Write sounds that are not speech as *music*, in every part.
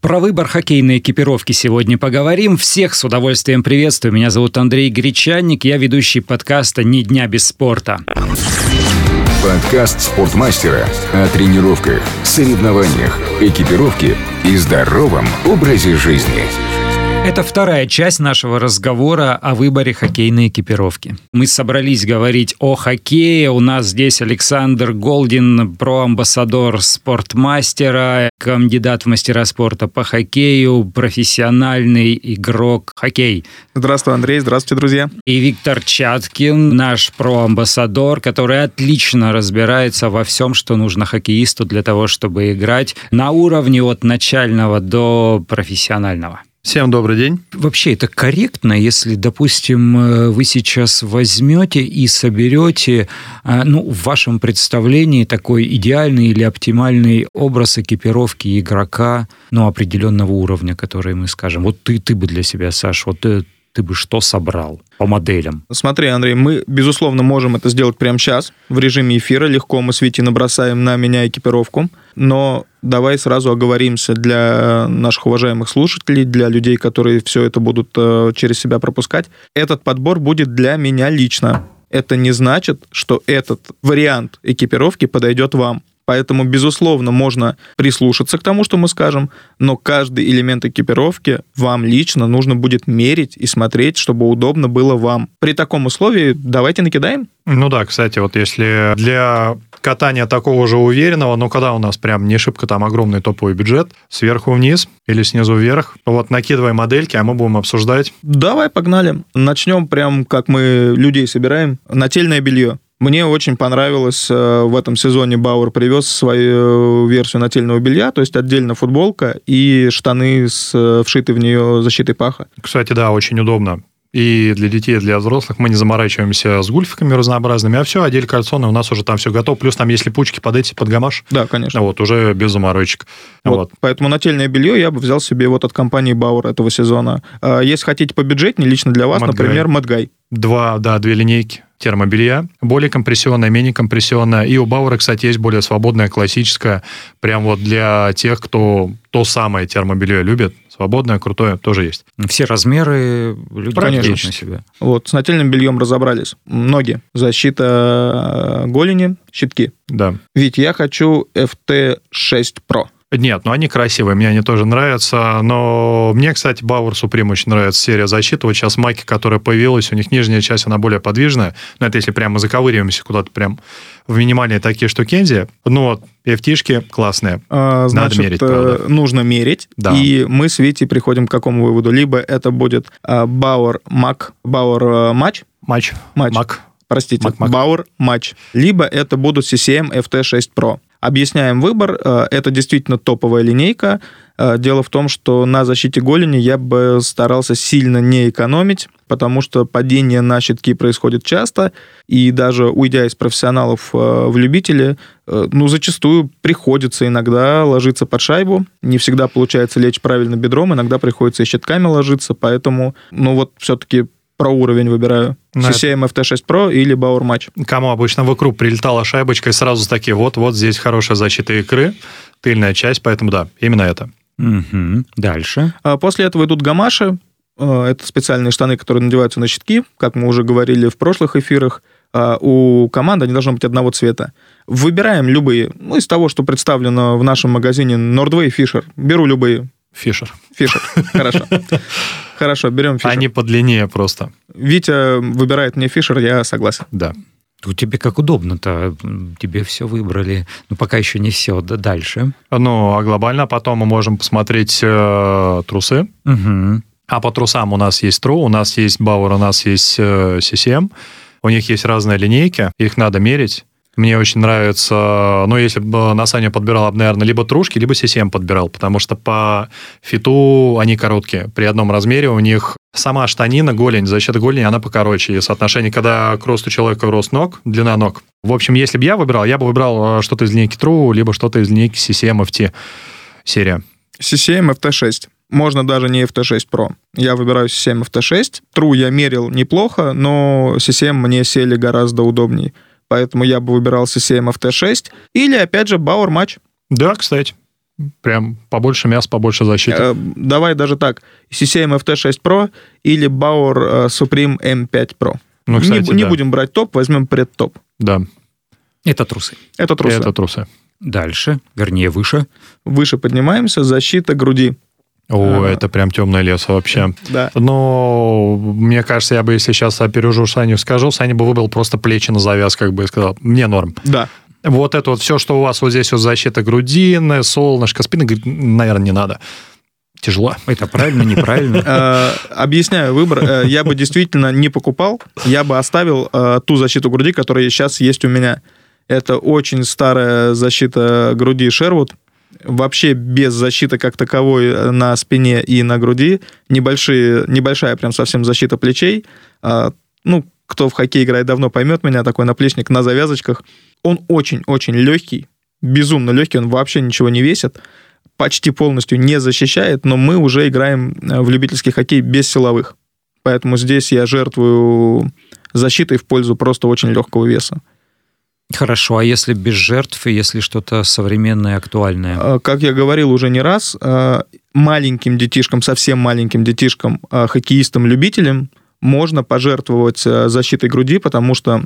Про выбор хоккейной экипировки сегодня поговорим. Всех с удовольствием приветствую. Меня зовут Андрей Гречанник. Я ведущий подкаста «Ни дня без спорта». Подкаст спортмастера о тренировках, соревнованиях, экипировке и здоровом образе жизни. Это вторая часть нашего разговора о выборе хоккейной экипировки. Мы собрались говорить о хоккее. У нас здесь Александр Голдин, проамбассадор спортмастера, кандидат в мастера спорта по хоккею, профессиональный игрок хоккей. Здравствуй, Андрей. Здравствуйте, друзья. И Виктор Чаткин, наш проамбассадор, который отлично разбирается во всем, что нужно хоккеисту для того, чтобы играть на уровне от начального до профессионального. Всем добрый день. Вообще это корректно, если, допустим, э, вы сейчас возьмете и соберете, э, ну, в вашем представлении такой идеальный или оптимальный образ экипировки игрока, ну, определенного уровня, который мы скажем. Вот ты, ты бы для себя, Саш, вот э, ты бы что собрал по моделям? Смотри, Андрей, мы, безусловно, можем это сделать прямо сейчас, в режиме эфира. Легко мы с Витей набросаем на меня экипировку. Но давай сразу оговоримся для наших уважаемых слушателей, для людей, которые все это будут э, через себя пропускать. Этот подбор будет для меня лично. Это не значит, что этот вариант экипировки подойдет вам. Поэтому, безусловно, можно прислушаться к тому, что мы скажем, но каждый элемент экипировки вам лично нужно будет мерить и смотреть, чтобы удобно было вам. При таком условии давайте накидаем. Ну да, кстати, вот если для катания такого же уверенного, но когда у нас прям не шибко там огромный топовый бюджет, сверху вниз или снизу вверх, вот накидывай модельки, а мы будем обсуждать. Давай, погнали. Начнем прям, как мы людей собираем. Нательное белье. Мне очень понравилось э, в этом сезоне Бауэр привез свою версию нательного белья, то есть отдельно футболка и штаны с э, вшитой в нее защитой паха. Кстати, да, очень удобно и для детей, и для взрослых. Мы не заморачиваемся с гульфиками разнообразными, а все, отдель кальцоны, у нас уже там все готово. Плюс там, если пучки под эти, под гамаш. Да, конечно. Вот, уже без заморочек. Вот. вот. Поэтому нательное белье я бы взял себе вот от компании Бауэр этого сезона. А если хотите побюджетнее, лично для вас, Мадгай. например, Мадгай. Два, да, две линейки термобелья, более компрессионная, менее компрессионная. И у Бауэра, кстати, есть более свободная, классическая, прям вот для тех, кто то самое термобелье любит, свободное, крутое, тоже есть. Все размеры люди Конечно. на себя. Вот, с нательным бельем разобрались. Ноги, защита э, голени, щитки. Да. Ведь я хочу FT6 Pro. Нет, ну они красивые, мне они тоже нравятся, но мне, кстати, Bauer Supreme очень нравится серия защиты. Вот сейчас Маки, которая появилась, у них нижняя часть, она более подвижная, но это если прямо заковыриваемся куда-то прям в минимальные такие штукензи. Ну вот, FT-шки классные. А, значит, Надо мерить, правда. Э, нужно мерить, да. и мы с Витей приходим к какому выводу? Либо это будет Bauer Mac, Bauer Match. Матч. Матч. Mac. Простите, Mac, Mac. Bauer Match. Либо это будут CCM FT6 Pro. Объясняем выбор. Э, это действительно топовая линейка. Э, дело в том, что на защите голени я бы старался сильно не экономить, потому что падение на щитки происходит часто, и даже уйдя из профессионалов э, в любители, ну, зачастую приходится иногда ложиться под шайбу. Не всегда получается лечь правильно бедром, иногда приходится и щитками ложиться, поэтому, ну, вот все-таки про уровень выбираю. На CCM FT6 Pro или Bauer Match. Кому обычно вокруг прилетала шайбочка и сразу такие, вот, вот здесь хорошая защита икры, тыльная часть, поэтому да, именно это. Угу. Дальше. А после этого идут гамаши. А, это специальные штаны, которые надеваются на щитки, как мы уже говорили в прошлых эфирах. А, у команды они должны быть одного цвета. Выбираем любые. Ну, из того, что представлено в нашем магазине Nordway Fisher. Беру любые. Фишер. Фишер, хорошо. Хорошо, берем Фишер. Они подлиннее просто. Витя выбирает мне Фишер, я согласен. Да. У тебе как удобно-то, тебе все выбрали. Ну, пока еще не все, да дальше. Ну, а глобально потом мы можем посмотреть э, трусы. Угу. А по трусам у нас есть True, у нас есть Bauer, у нас есть э, CCM. У них есть разные линейки, их надо мерить. Мне очень нравится, ну, если бы на Саню подбирал, наверное, либо трушки, либо CCM подбирал, потому что по фиту они короткие. При одном размере у них сама штанина, голень, защита голени, она покороче. И соотношение, когда к росту человека рост ног, длина ног. В общем, если бы я выбирал, я бы выбрал э, что-то из линейки True, либо что-то из линейки CCM FT серия. CCM FT6. Можно даже не FT6 Pro. Я выбираю CCM FT6. True я мерил неплохо, но CCM мне сели гораздо удобнее поэтому я бы выбирал CCM FT6. Или, опять же, Bauer Match. Да, кстати. Прям побольше мяса, побольше защиты. Э, давай даже так. CCM FT6 Pro или Bauer э, Supreme M5 Pro. Ну, кстати, не, не да. будем брать топ, возьмем предтоп. Да, Это трусы. Это трусы. это трусы. Дальше, вернее, выше. Выше поднимаемся, защита груди. О, А. это прям темное лесо вообще. Да. Но мне кажется, я бы, если сейчас опережу Саню, скажу, Саня бы выбрал просто плечи на завязках бы и сказал, мне норм. Да. Вот это вот все, что у вас вот здесь вот защита грудины, солнышко, спины, говорит, наверное, не надо. Тяжело. Это правильно, неправильно? Э, Объясняю выбор. Э, Я бы действительно не покупал, я бы оставил э, ту защиту груди, которая сейчас есть у меня. Это очень старая защита груди Sherwood. Вообще без защиты как таковой э, на спине и на груди. Небольшие, небольшая прям совсем защита плечей. А, Ну, кто в хоккей играет давно, поймет меня. Такой наплечник на завязочках. Он очень-очень легкий, безумно легкий, он вообще ничего не весит почти полностью не защищает, но мы уже играем э, в любительский хоккей без силовых. Поэтому здесь я жертвую защитой в пользу просто очень легкого веса. Хорошо, а если без жертв, и если что-то современное, актуальное? Э, Как я говорил уже не раз, э, маленьким детишкам, совсем маленьким детишкам, э, хоккеистам-любителям можно пожертвовать защитой груди, потому что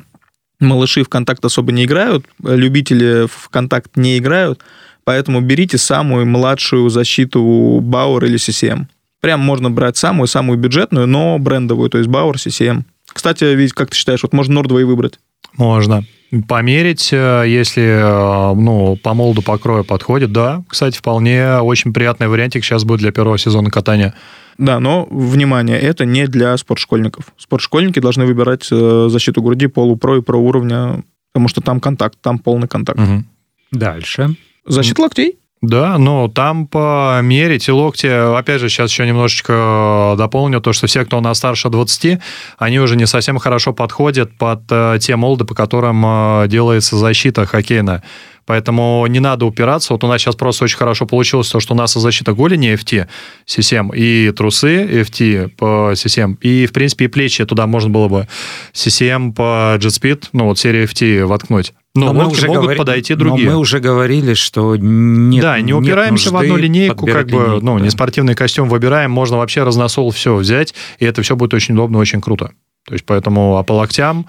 малыши в контакт особо не играют, любители в контакт не играют, поэтому берите самую младшую защиту Bauer или CCM. Прям можно брать самую-самую бюджетную, но брендовую, то есть Bauer, CCM. Кстати, ведь, как ты считаешь, вот можно Нордва и выбрать? Можно. Померить, э, если э, ну, по молду, по крою подходит, да. Кстати, вполне очень приятный вариантик сейчас будет для первого сезона катания. Да, но, внимание, это не для спортшкольников. Спортшкольники должны выбирать э, защиту груди полупро и про уровня, потому что там контакт, там полный контакт. Мгм. Дальше. Защита локтей? Да, но там померить и локти, опять же, сейчас еще немножечко дополню, то, что все, кто у нас старше 20, они уже не совсем хорошо подходят под э, те молды, по которым э, делается защита хоккейная. Поэтому не надо упираться. Вот у нас сейчас просто очень хорошо получилось то, что у нас защита голени FT CCM, и трусы FT по CCM, и, в принципе, и плечи туда можно было бы CCM по JetSpeed, ну, вот серию FT воткнуть. Но, мы локти могут говори- подойти но другие. мы уже говорили, что нет да, не упираемся в одну линейку, как бы, линейку, ну, да. не спортивный костюм выбираем, можно вообще разносол все взять, и это все будет очень удобно, очень круто. То есть, поэтому, а по локтям,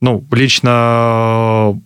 ну, лично,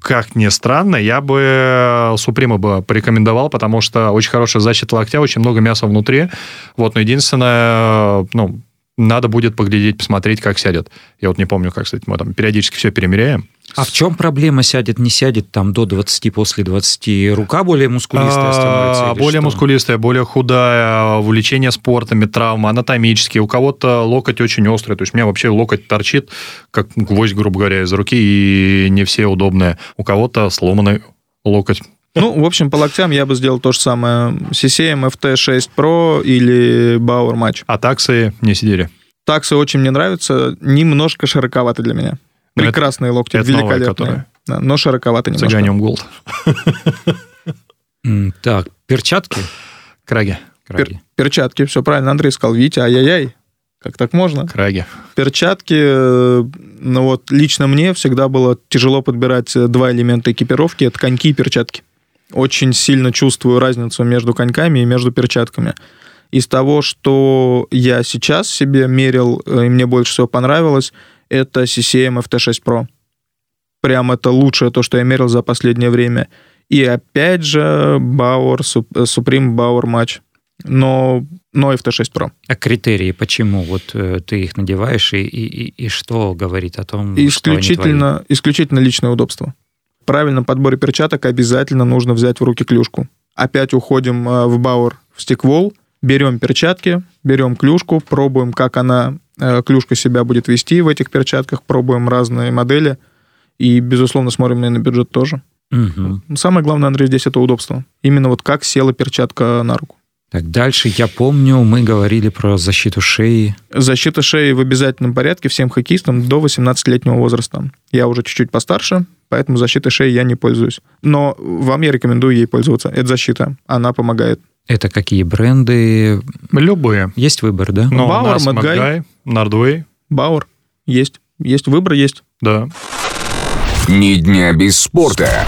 как ни странно, я бы Суприма бы порекомендовал, потому что очень хорошая защита локтя, очень много мяса внутри. Вот, но единственное, ну, надо будет поглядеть, посмотреть, как сядет. Я вот не помню, как, кстати, мы там периодически все перемеряем. А в чем проблема сядет, не сядет там до 20, после 20? Рука более мускулистая становится? А, или более что? мускулистая, более худая, увлечение спортами, травмы, анатомические. У кого-то локоть очень острый. То есть у меня вообще локоть торчит, как гвоздь, грубо говоря, из руки, и не все удобные. У кого-то сломанный локоть. Ну, в общем, по локтям я бы сделал то же самое. CCM FT6 Pro или Bauer Match. А таксы не сидели. Таксы очень мне нравятся, немножко широковаты для меня. Ну, это- Прекрасные локти, это великолепные. которые. Да, но широковаты немножко. Цыганем голд. М, Так, перчатки? Краги. Краги. Пер- перчатки, все правильно, Андрей сказал. Витя, ай-яй-яй. Как так можно? Краги. Перчатки, э, ну вот лично мне всегда было тяжело подбирать э, два элемента экипировки, это коньки и перчатки. Очень сильно чувствую разницу между коньками и между перчатками. Из того, что я сейчас себе мерил, э, и мне больше всего понравилось, это CCM FT6 Pro. Прям это лучшее то, что я мерил за последнее время. И опять же, Bauer, э, Supreme Bauer Match. Но, но FT6 Pro. А критерии, почему вот э, ты их надеваешь и, и, и- что говорит о том, И что они твои? исключительно, исключительно личное удобство. В правильном подборе перчаток обязательно нужно взять в руки клюшку. Опять уходим э, в Бауэр, в стиквол, берем перчатки, берем клюшку, пробуем, как она, э, клюшка себя будет вести в этих перчатках, пробуем разные модели и, безусловно, смотрим на бюджет тоже. Мгм. Самое главное, Андрей, здесь это удобство. Именно вот как села перчатка на руку. Так, дальше я помню, мы говорили про защиту шеи. Защита шеи в обязательном порядке всем хоккеистам до 18-летнего возраста. Я уже чуть-чуть постарше, поэтому защитой шеи я не пользуюсь. Но вам я рекомендую ей пользоваться. Это защита. Она помогает. Это какие бренды? Любые. Есть выбор, да? Но. Mad Guy, Nordway, Бауэр есть. Есть выбор, есть. да. Ни дня без спорта.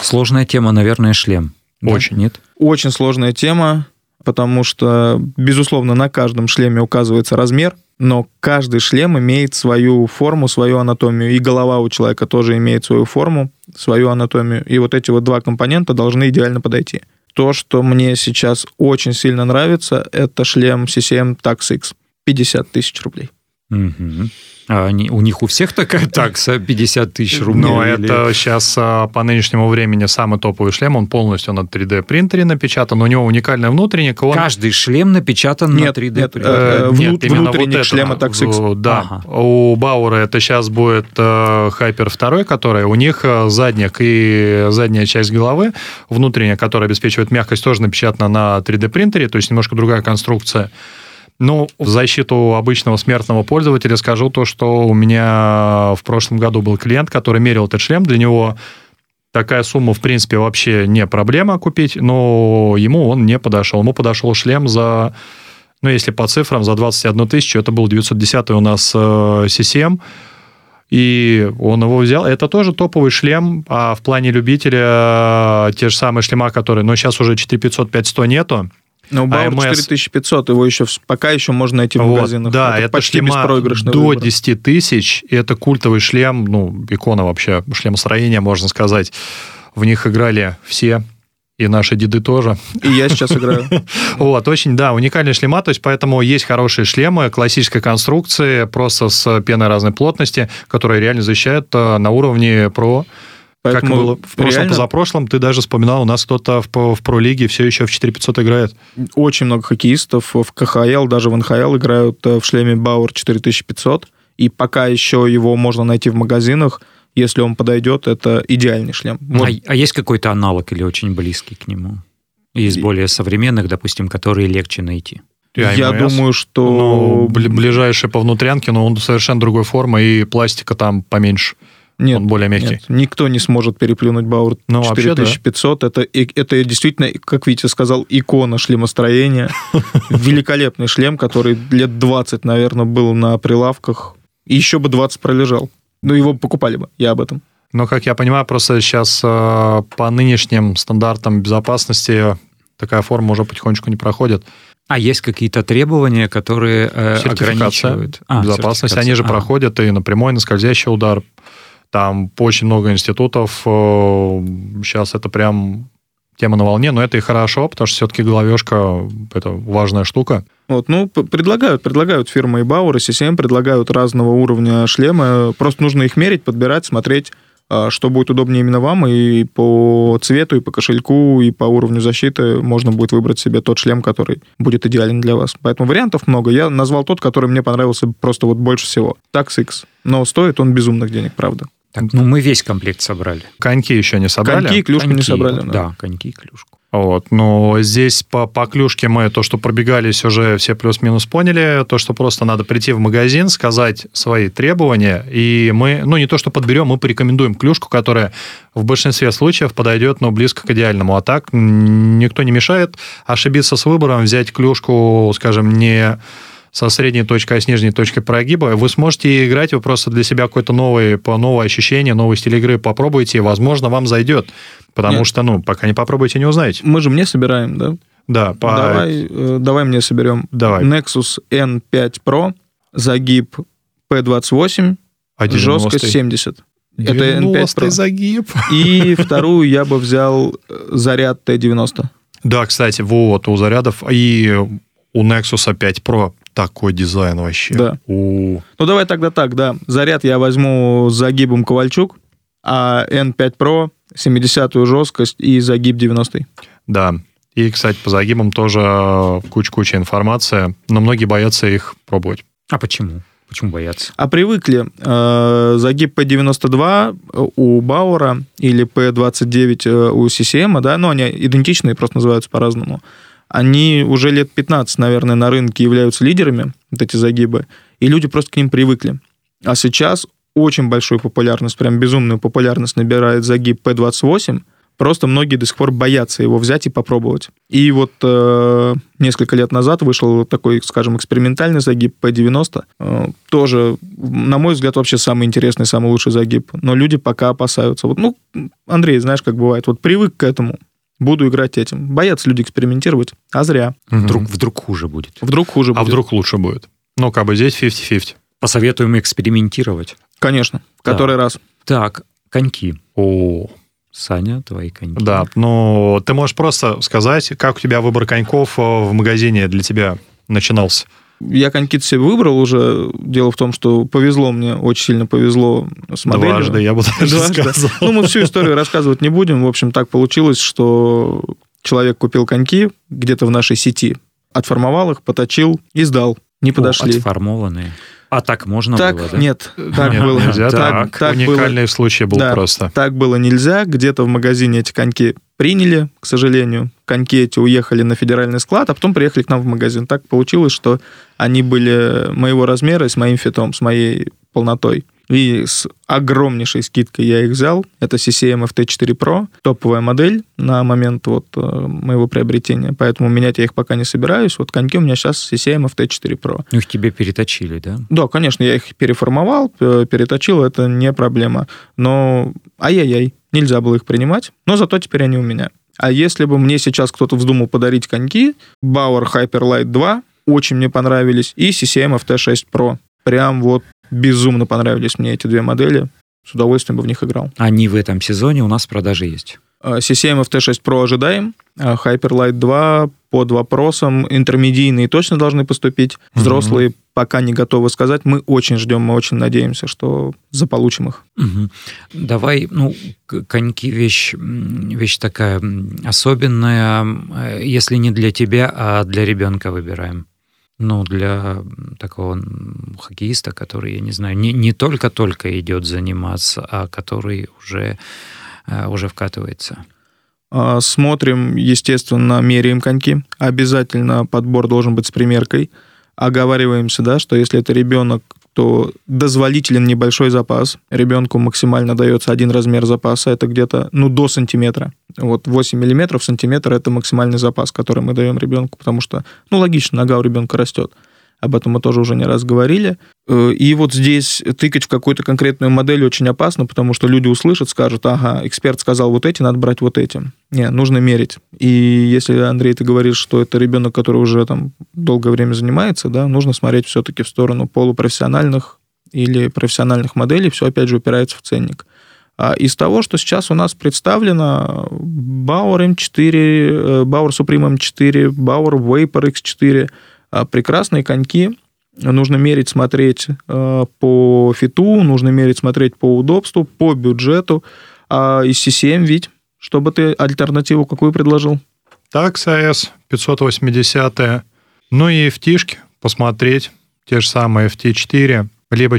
Сложная тема, наверное, шлем. Да? Очень. Нет? Очень сложная тема, потому что, безусловно, на каждом шлеме указывается размер, но каждый шлем имеет свою форму, свою анатомию, и голова у человека тоже имеет свою форму, свою анатомию, и вот эти вот два компонента должны идеально подойти. То, что мне сейчас очень сильно нравится, это шлем CCM Tax X. 50 тысяч рублей. Угу. А они, у них у всех такая *laughs* такса 50 тысяч рублей? Но или... это сейчас а, по нынешнему времени самый топовый шлем, он полностью на 3D принтере напечатан, у него уникальный внутренник. Он... Каждый шлем напечатан нет, на 3D нет? Э, нет, внутренник вот шлема Taxix. Да, ага. у Бауэра это сейчас будет э, Hyper 2, который у них э, задник и задняя часть головы, внутренняя, которая обеспечивает мягкость, тоже напечатана на 3D принтере, то есть немножко другая конструкция. Ну, в защиту обычного смертного пользователя скажу то, что у меня в прошлом году был клиент, который мерил этот шлем. Для него такая сумма, в принципе, вообще не проблема купить, но ему он не подошел. Ему подошел шлем за, ну, если по цифрам, за 21 тысячу. Это был 910 у нас CCM. Э, и он его взял. Это тоже топовый шлем, а в плане любителя э, те же самые шлема, которые, но сейчас уже 4500, 5100 нету. Но у Бауэр AMS... 4500, его еще пока еще можно найти в вот, магазинах. Да, это, это почти беспроигрышный до выбор. 10 тысяч, и это культовый шлем, ну, икона вообще, шлемостроения, можно сказать. В них играли все, и наши деды тоже. И я сейчас играю. *laughs* Вот, очень, да, уникальный шлема, то есть поэтому есть хорошие шлемы классической конструкции, просто с пеной разной плотности, которые реально защищают э, на уровне про Поэтому как было в прошлом, реально... позапрошлом, ты даже вспоминал, у нас кто-то в, в пролиге все еще в 4500 играет. Очень много хоккеистов в КХЛ, даже в НХЛ играют э, в шлеме Бауэр 4500, и пока еще его можно найти в магазинах, если он подойдет, это идеальный шлем. А вот. А, а есть какой-то аналог или очень близкий к нему? Из более современных, допустим, которые легче найти? Я думаю, что... Ну, ближайший по внутрянке, но он совершенно другой формы, и пластика там поменьше. Нет, он более мягкий. Нет, никто не сможет переплюнуть Бауэр ну, 4500. Вообще, да. это, это действительно, как Витя сказал, икона шлемостроения. *laughs* Великолепный шлем, который лет 20, наверное, был на прилавках. И еще бы 20 пролежал. Ну, его покупали бы, я об этом. Но, как я понимаю, просто сейчас э, по нынешним стандартам безопасности такая форма уже потихонечку не проходит. А есть какие-то требования, которые э, ограничивают? А, безопасность. Они же а. проходят и на прямой, и на скользящий удар. Там очень много институтов. Сейчас э, это прям тема на волне, но это и хорошо, потому что все-таки головешка – это важная штука. Вот, ну, предлагают, предлагают фирмы и Bauer, и CCM, предлагают разного уровня шлемы. Просто нужно их мерить, подбирать, смотреть, а, что будет удобнее именно вам, и по цвету, и по кошельку, и по уровню защиты можно будет выбрать себе тот шлем, который будет идеален для вас. Поэтому вариантов много. Я назвал тот, который мне понравился просто вот больше всего. Tax X. Но стоит он безумных денег, правда. Так, ну, мы весь комплект собрали. Коньки еще не собрали? Коньки и клюшку коньки, не собрали. Да, да коньки и клюшку. Вот, но здесь по, по клюшке мы то, что пробегались, уже все плюс-минус поняли. То, что просто надо прийти в магазин, сказать свои требования, и мы, ну, не то, что подберем, мы порекомендуем клюшку, которая в большинстве случаев подойдет, но близко к идеальному. А так никто не мешает ошибиться с выбором, взять клюшку, скажем, не со средней точкой, а с нижней точкой прогиба, вы сможете играть, вы просто для себя какое-то новое, новое ощущение, новый стиль игры попробуйте, и, возможно, вам зайдет. Потому Нет. что, ну, пока не попробуйте, не узнаете. Мы же мне собираем, да? Да. По... Давай, э, давай мне соберем. Давай. Nexus N5 Pro, загиб P28, 190. жесткость 70. Это N5 Pro. загиб. И вторую я бы взял э, заряд T90. Да, кстати, вот у зарядов и у Nexus 5 Pro такой дизайн вообще. Да. У... Ну, давай тогда так, да. Заряд я возьму с загибом Ковальчук, а N5 Pro 70-ю жесткость и загиб 90 Да. И, кстати, по загибам тоже куча-куча информации, но многие боятся их пробовать. А почему? Почему боятся? А привыкли. Э, загиб P92 у Бауэра или P29 э, у CCM, да, но они идентичные, просто называются по-разному они уже лет 15, наверное, на рынке являются лидерами, вот эти загибы, и люди просто к ним привыкли. А сейчас очень большую популярность, прям безумную популярность набирает загиб P28, просто многие до сих пор боятся его взять и попробовать. И вот э, несколько лет назад вышел такой, скажем, экспериментальный загиб P90, э, тоже, на мой взгляд, вообще самый интересный, самый лучший загиб, но люди пока опасаются. Вот, ну, Андрей, знаешь, как бывает, вот привык к этому, буду играть этим. Боятся люди экспериментировать, а зря. Вдруг, вдруг хуже будет. Вдруг хуже А будет. вдруг лучше будет? Ну, как бы здесь 50-50. Посоветуем экспериментировать. Конечно. Который раз. Так, коньки. О, Саня, твои коньки. да. Ну, ты можешь просто сказать, как у тебя выбор коньков э, в магазине для тебя начинался? Я коньки себе выбрал уже. Дело в том, что повезло мне, очень сильно повезло с моделью. Дважды, я бы даже Дважды. сказал. Ну, мы всю историю рассказывать не будем. В общем, так получилось, что человек купил коньки где-то в нашей сети, отформовал их, поточил и сдал. Не О, подошли. отформованные. А так можно так, было, да? нет, так Нет, было. нельзя. Так, Так, так было. уникальный случай был Да. просто. Так было нельзя. Где-то в магазине эти коньки приняли, к сожалению. Коньки эти уехали на федеральный склад, а потом приехали к нам в магазин. Так получилось, что они были моего размера, с моим фитом, с моей полнотой. И с огромнейшей скидкой я их взял. Это CCM FT4 Pro, топовая модель на момент вот э, моего приобретения. Поэтому менять я их пока не собираюсь. Вот коньки у меня сейчас CCM FT4 Pro. Ну, их тебе переточили, да? Да, конечно, я их переформовал, п- переточил, это не проблема. Но ай-яй-яй, нельзя было их принимать, но зато теперь они у меня. А если бы мне сейчас кто-то вздумал подарить коньки, Bauer Hyperlight 2 очень мне понравились, и CCM FT6 Pro. Прям вот безумно понравились мне эти две модели. С удовольствием бы в них играл. Они в этом сезоне у нас в продаже есть. А, CCM FT6 Pro ожидаем, а Hyperlight 2 под вопросом, интермедийные точно должны поступить, взрослые пока не готовы сказать, мы очень ждем, мы очень надеемся, что заполучим их. Мгм. Давай, ну, коньки вещь, вещь такая особенная, э, если не для тебя, а для ребенка выбираем. Ну, для такого хоккеиста, который, я не знаю, не, не только-только идет заниматься, а который уже, э, уже вкатывается. А, Смотрим, естественно, меряем коньки. Обязательно подбор должен быть с примеркой. Оговариваемся, да, что если это ребенок, то дозволителен небольшой запас. Ребенку максимально дается один размер запаса, это где-то, ну, до сантиметра. Вот 8 миллиметров, сантиметр – это максимальный запас, который мы даем ребенку, потому что, ну, логично, нога у ребенка растет. Об этом мы тоже уже не раз говорили. Э, И вот здесь тыкать в какую-то конкретную модель очень опасно, потому что люди услышат, скажут, ага, эксперт сказал вот эти, надо брать вот эти. Не, нужно мерить. И если, Андрей, ты говоришь, что это ребенок, который уже там долгое время занимается, да, нужно смотреть все-таки в сторону полупрофессиональных или профессиональных моделей, все опять же упирается в ценник. А из того, что сейчас у нас представлено, Bauer M4, э, Bauer Supreme M4, Bauer Vapor X4, а, прекрасные коньки, нужно мерить, смотреть э, по фиту, нужно мерить, смотреть по удобству, по бюджету. А из CCM, Вить, чтобы ты альтернативу какую предложил? Так, САЭС 580 Ну и FT-шки посмотреть. Те же самые FT4, либо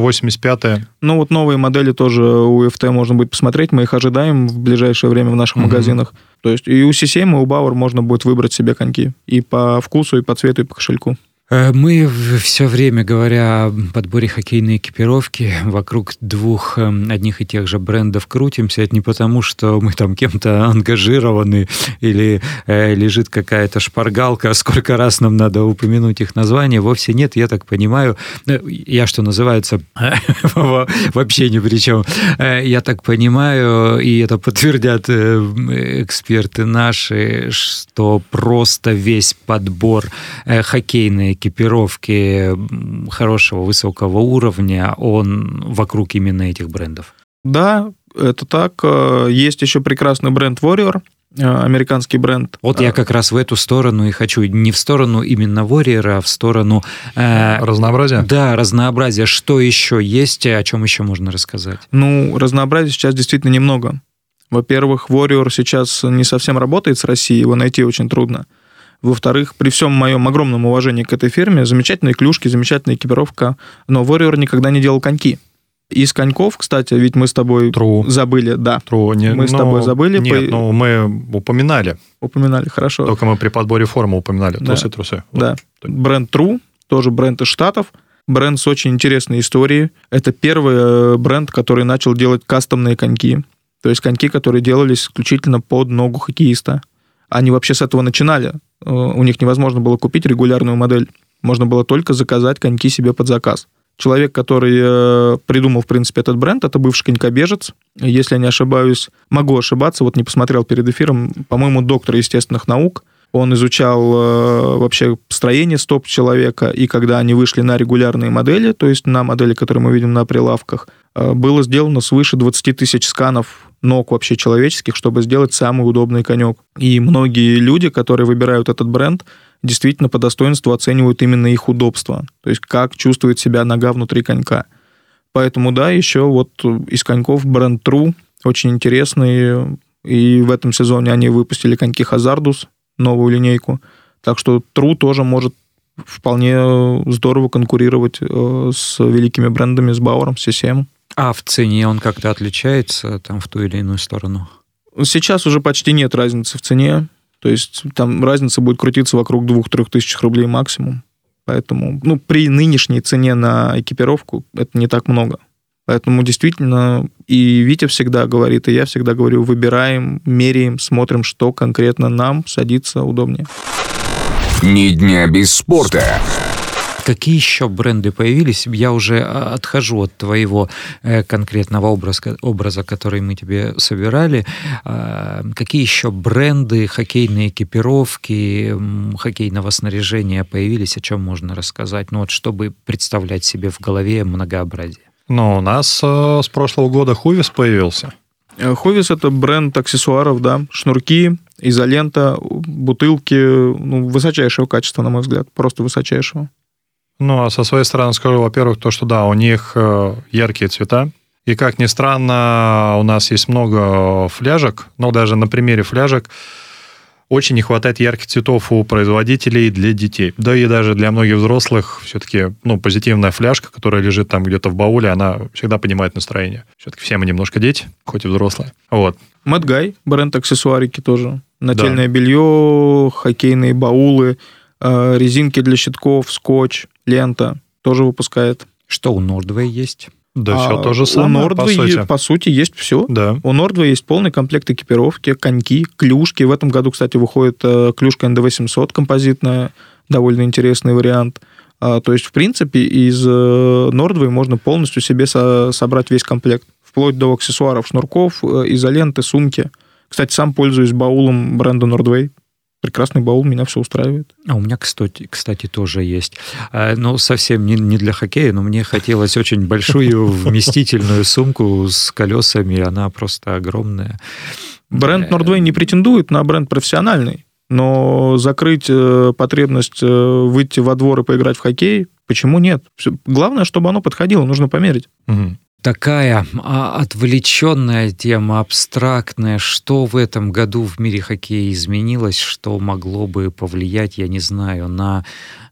485 Ну вот новые модели тоже у FT можно будет посмотреть, мы их ожидаем в ближайшее время в наших Мгм. магазинах. То есть и у CCM, и у Bauer можно будет выбрать себе коньки. И по вкусу, и по цвету, и по кошельку. Э, Мы все время, говоря о подборе хоккейной экипировки, вокруг двух эм, одних и тех же брендов крутимся. Это не потому, что мы там кем-то ангажированы или э, лежит какая-то шпаргалка, сколько раз нам надо упомянуть их название. Вовсе нет, я так понимаю. Э, Я, что называется, *laughs* вообще ни при чем. Э, Я так понимаю, и это подтвердят эксперты наши, что просто весь подбор хоккейной экипировки хорошего высокого уровня, он вокруг именно этих брендов. Да, это так. Э, Есть еще прекрасный бренд Warrior, э, американский бренд. Вот я Э, как раз в эту сторону и хочу, не в сторону именно Warrior, а в сторону... э, разнообразия. да, разнообразия. Что еще есть, о чем еще можно рассказать? Ну, разнообразия сейчас действительно немного. Во-первых, Warrior сейчас не совсем работает с Россией, его найти очень трудно. Во-вторых, при всем моем огромном уважении к этой фирме, замечательные клюшки, замечательная экипировка, но Warrior никогда не делал коньки. Из коньков, кстати, ведь мы с тобой True. забыли, да, True. Не- Мы с тобой забыли Нет, по- ну мы упоминали. упоминали, хорошо. Только мы при подборе формы упоминали. Да. Трусы-трусы. Вот. Да. Бренд True, тоже бренд из Штатов. Бренд с очень интересной историей. Это первый э, бренд, который начал делать кастомные коньки. То есть коньки, которые делались исключительно под ногу хоккеиста. Они вообще с этого начинали. Э, У них невозможно было купить регулярную модель. Можно было только заказать коньки себе под заказ. Человек, который э, придумал, в принципе, этот бренд, это бывший конькобежец. Если я не ошибаюсь, могу ошибаться, вот не посмотрел перед эфиром, по-моему, доктор естественных наук. Он изучал э, вообще строение стоп человека, и когда они вышли на регулярные модели, то есть на модели, которые мы видим на прилавках, было сделано свыше 20 тысяч сканов ног вообще человеческих, чтобы сделать самый удобный конек. И многие люди, которые выбирают этот бренд, действительно по достоинству оценивают именно их удобство. То есть как чувствует себя нога внутри конька. Поэтому, да, еще вот из коньков бренд True очень интересный. И в этом сезоне они выпустили коньки Hazardus, новую линейку. Так что True тоже может вполне здорово конкурировать э, с великими брендами, с Бауэром, с CCM. А в цене он как-то отличается там в ту или иную сторону? Сейчас уже почти нет разницы в цене. То есть там разница будет крутиться вокруг 2-3 тысяч рублей максимум. Поэтому, ну, при нынешней цене на экипировку это не так много. Поэтому действительно и Витя всегда говорит, и я всегда говорю, выбираем, меряем, смотрим, что конкретно нам садится удобнее. Ни дня без спорта. Какие еще бренды появились? Я уже а, отхожу от твоего э, конкретного образа, образа, который мы тебе собирали. А, какие еще бренды хоккейной экипировки, хоккейного снаряжения появились? О чем можно рассказать? Ну вот, чтобы представлять себе в голове многообразие. Ну, у нас э, с прошлого года Хувис появился. Э, Хувис это бренд аксессуаров, да, шнурки, изолента, бутылки, ну, высочайшего качества, на мой взгляд, просто высочайшего. Ну, а со своей стороны скажу, во-первых, то, что да, у них э, яркие цвета. И, как ни странно, у нас есть много фляжек, но даже на примере фляжек очень не хватает ярких цветов у производителей для детей. Да и даже для многих взрослых все-таки ну, позитивная фляжка, которая лежит там где-то в бауле, она всегда поднимает настроение. Все-таки все мы немножко дети, хоть и взрослые. Вот. Mad Guy, бренд аксессуарики тоже. Нательное да. белье, хоккейные баулы, резинки для щитков, скотч, лента тоже выпускает. Что у Нордвей есть? Да, а, все то же самое, у Nordway, по сути. по сути, есть все. Да. У Nordway есть полный комплект экипировки, коньки, клюшки. В этом году, кстати, выходит э, клюшка ND800 композитная, довольно интересный вариант. А, то есть, в принципе, из э, Nordway можно полностью себе со- собрать весь комплект. Вплоть до аксессуаров, шнурков, э, изоленты, сумки. Кстати, сам пользуюсь баулом бренда Nordway прекрасный баул, меня все устраивает. А у меня, кстати, кстати тоже есть. А, ну, совсем не, не для хоккея, но мне хотелось очень большую вместительную сумку с колесами, она просто огромная. Бренд Nordway не претендует на бренд профессиональный, но закрыть э, потребность э, выйти во двор и поиграть в хоккей, почему нет? Главное, чтобы оно подходило, нужно померить. Угу такая а, отвлеченная тема, абстрактная. Что в этом году в мире хоккея изменилось, что могло бы повлиять, я не знаю, на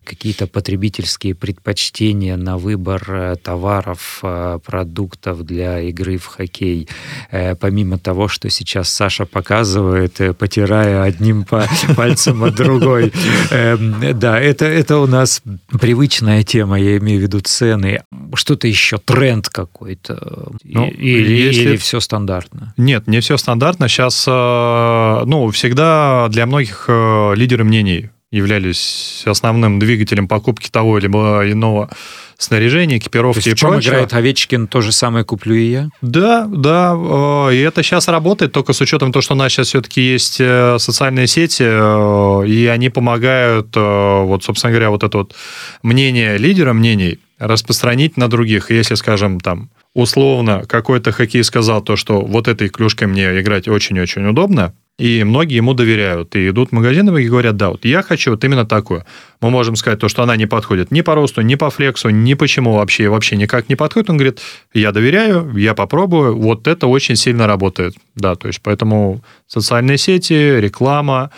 какие-то потребительские предпочтения на выбор э, товаров, э, продуктов для игры в хоккей. Э, помимо того, что сейчас Саша показывает, потирая одним *laughs* пальцем от другой. Эм, да, это, это у нас привычная тема, я имею в виду цены. Что-то еще, тренд какой-то? Ну, или, если... или все стандартно? Нет, не все стандартно. Сейчас, ну, всегда для многих лидеры мнений являлись основным двигателем покупки того или иного снаряжения, экипировки То есть и в чем прочего. играет Овечкин, то же самое куплю и я? Да, да, э, и это сейчас работает, только с учетом того, что у нас сейчас все-таки есть э, социальные сети, э, и они помогают, вот, собственно говоря, вот это вот мнение лидера мнений распространить на других. Если, скажем, там, условно, какой-то хоккей сказал то, что вот этой клюшкой мне играть очень-очень удобно, и многие ему доверяют. И идут в магазин и говорят, да, вот я хочу вот именно такую. Мы можем сказать то, что она не подходит ни по росту, ни по флексу, ни почему вообще, вообще никак не подходит. Он говорит, я доверяю, я попробую, вот это очень сильно работает. Да, то есть поэтому социальные сети, реклама,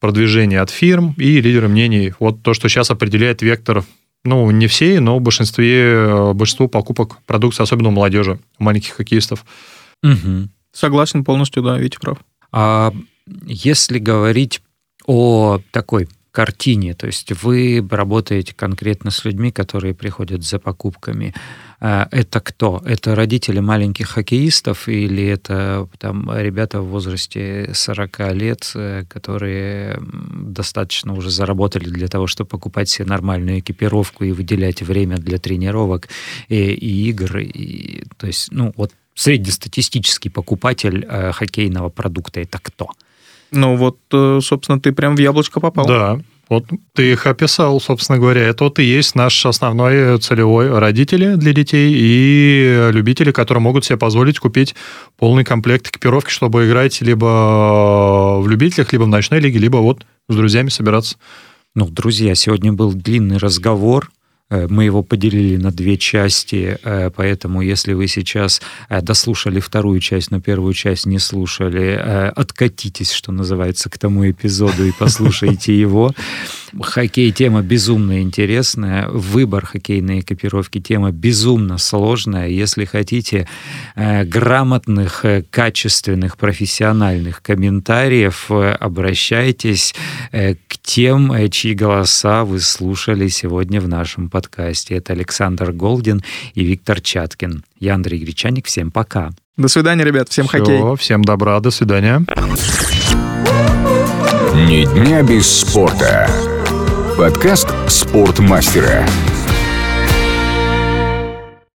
продвижение от фирм и лидеры мнений. Вот то, что сейчас определяет вектор ну, не все, но в большинстве, большинство покупок продукции, особенно у молодежи, у маленьких хоккеистов. Угу. Согласен полностью, да, Витя прав. А если говорить о такой картине. То есть вы работаете конкретно с людьми, которые приходят за покупками. А, это кто? Это родители маленьких хоккеистов или это там, ребята в возрасте 40 лет, э, которые достаточно уже заработали для того, чтобы покупать себе нормальную экипировку и выделять время для тренировок и, и игр? И, то есть, ну, вот среднестатистический покупатель э, хоккейного продукта это кто? Ну вот, э, собственно, ты прям в яблочко попал. Да, вот ты их описал, собственно говоря. Это вот и есть наш основной целевой родители для детей и любители, которые могут себе позволить купить полный комплект экипировки, чтобы играть либо в любителях, либо в ночной лиге, либо вот с друзьями собираться. Ну, друзья, сегодня был длинный разговор мы его поделили на две части, э, поэтому если вы сейчас э, дослушали вторую часть, но первую часть не слушали, откатитесь, что называется, к тому эпизоду и послушайте его. Хоккей тема безумно интересная, выбор хоккейной экипировки тема безумно сложная. Если хотите грамотных, качественных, профессиональных комментариев, обращайтесь к тем, чьи голоса вы слушали сегодня в нашем подкасте подкасте. Это Александр Голдин и Виктор Чаткин. Я Андрей Гречаник. Всем пока. До свидания, ребят. Всем Все, хоккей. Всем добра. До свидания. Ни дня без спорта. Подкаст «Спортмастера».